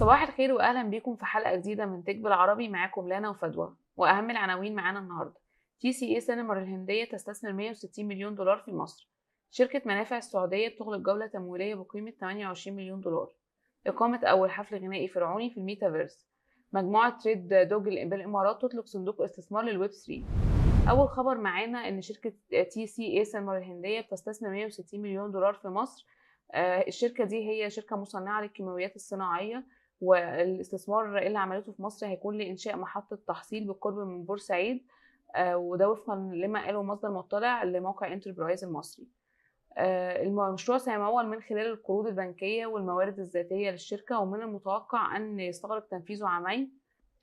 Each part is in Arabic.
صباح الخير واهلا بيكم في حلقة جديدة من Tech بالعربي معاكم لانا وفدوى وأهم العناوين معانا النهارده. تي سي اي سينما الهندية تستثمر 160 مليون دولار في مصر. شركة منافع السعودية بتغلق جولة تمويلية بقيمة 28 مليون دولار. إقامة أول حفل غنائي فرعوني في الميتافيرس. مجموعة Trade Dog بالإمارات تطلق صندوق استثمار للويب 3 أول خبر معانا إن شركة تي سي اي سينما الهندية بتستثمر 160 مليون دولار في مصر. آه، الشركة دي هي شركة مصنعة للكيماويات الصناعية. والاستثمار اللي عملته في مصر هيكون لإنشاء محطة تحصيل بالقرب من بورسعيد آه، وده وفقا لما قاله مصدر مطلع لموقع Enterprise المصري. آه، المشروع سيمول من خلال القروض البنكية والموارد الذاتية للشركة ومن المتوقع أن يستغرق تنفيذه عامين.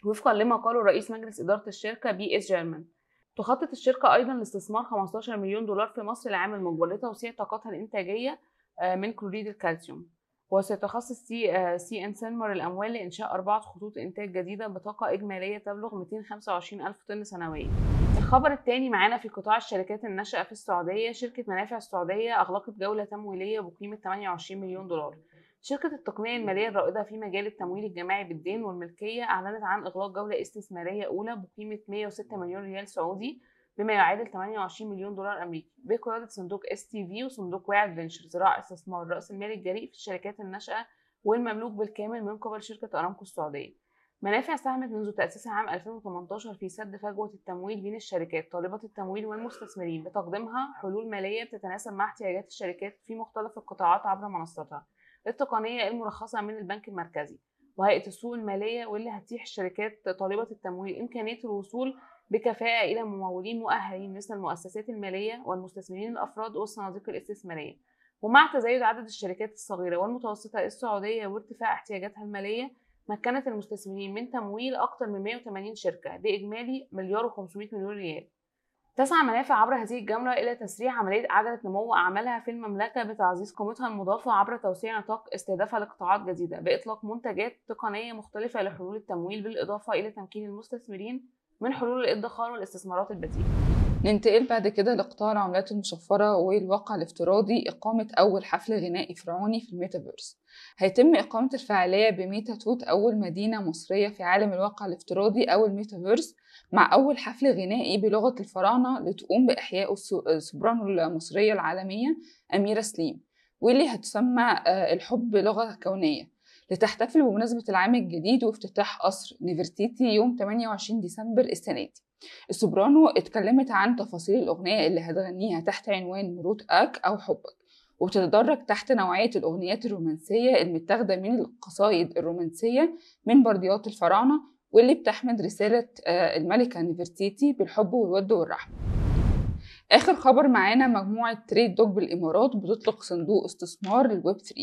وفقا لما قاله رئيس مجلس إدارة الشركة بي إس جايارامان. تخطط الشركة أيضا لاستثمار 15 مليون دولار في مصر العام المقبل لتوسيع طاقتها الإنتاجية آه، من كلوريد الكالسيوم. وستخصص TCI Sanmar الأموال لإنشاء أربعة خطوط إنتاج جديدة بطاقة إجمالية تبلغ 225 ألف طن سنويا الخبر الثاني معانا في قطاع الشركات الناشئة في السعودية شركة منافع السعودية أغلقت جولة تمويلية بقيمة 28 مليون دولار. شركة التقنية المالية الرائدة في مجال التمويل الجماعي بالدين والملكية أعلنت عن إغلاق جولة استثمارية أولى بقيمة 106 مليون ريال سعودي بما يعادل 28 مليون دولار أمريكي. بقياده صندوق STV وصندوق واعد Ventures ذراع استثمار رأس المال الجريء في الشركات الناشئة والمملوك بالكامل من قبل شركة أرامكو السعودية. منافع ساهمت منذ تأسيسها عام 2018 في سد فجوة التمويل بين الشركات. طالبة التمويل والمستثمرين بتقديمها حلول مالية بتتناسب مع احتياجات الشركات في مختلف القطاعات عبر منصتها. التقنية المرخصة من البنك المركزي. وهيئة السوق المالية واللي هتتيح الشركات طالبة التمويل إمكانية الوصول بكفاءة إلى ممولين مؤهلين مثل المؤسسات المالية والمستثمرين الأفراد والصناديق الاستثمارية. ومع تزايد عدد الشركات الصغيرة والمتوسطة السعودية وارتفاع احتياجاتها المالية مكنت المستثمرين من تمويل أكثر من 180 شركة بإجمالي مليار و500 مليون ريال. تسعى منافع عبر هذه الجملة إلى تسريع عملية عجلة نمو أعمالها في المملكة بتعزيز قيمتها المضافة عبر توسيع نطاق استهدافها لقطاعات جديدة بإطلاق منتجات تقنية مختلفة لحلول التمويل بالإضافة إلى تمكين المستثمرين من حلول الادخار والاستثمارات البديلة ننتقل بعد كده لقطاع العملات المشفرة والواقع الافتراضي إقامة أول حفل غنائي فرعوني في الميتافيرس. هيتم إقامة الفعالية بميتا توت أول مدينة مصرية في عالم الواقع الافتراضي أو الميتافيرس مع أول حفل غنائي بلغة الفراعنة لتقوم بإحياء السوبرانو المصرية العالمية أميرة سليم واللي هتسمى الحب لغة كونية. لتحتفل بمناسبة العام الجديد وافتتاح قصر نيفرتيتي يوم 28 ديسمبر السنة دي. السوبرانو اتكلمت عن تفاصيل الأغنية اللي هتغنيها تحت عنوان مروت أك أو حبك وبتندرج تحت نوعية الأغنيات الرومانسية المتاخدة من القصايد الرومانسية من برديات الفراعنة واللي بتحمل رسالة الملكة نيفرتيتي بالحب والود والرحمة. آخر خبر معانا مجموعة TradeDog بالإمارات بتطلق صندوق استثمار للويب 3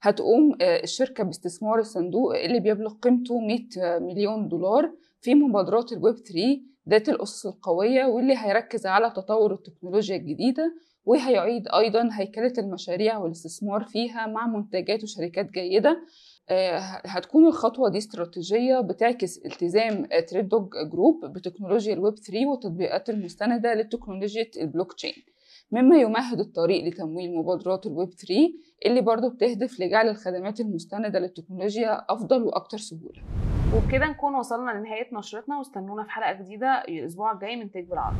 هتقوم الشركة باستثمار الصندوق اللي بيبلغ قيمته 100 مليون دولار في مبادرات الويب 3 ذات الأسس القوية واللي هيركز على تطور التكنولوجيا الجديدة وهيعيد أيضا هيكلة المشاريع والاستثمار فيها مع منتجات وشركات جيدة. هتكون الخطوة دي استراتيجية بتعكس التزام TradeDog Group بتكنولوجيا الويب 3 والتطبيقات المستندة لتكنولوجيا البلوك تشين. مما يمهد الطريق لتمويل مبادرات الويب 3 اللي برضه بتهدف لجعل الخدمات المستندة للتكنولوجيا أفضل وأكثر سهولة. وبكده نكون وصلنا لنهاية نشرتنا واستنونا في حلقة جديدة الأسبوع الجاي من تيك بالعربي.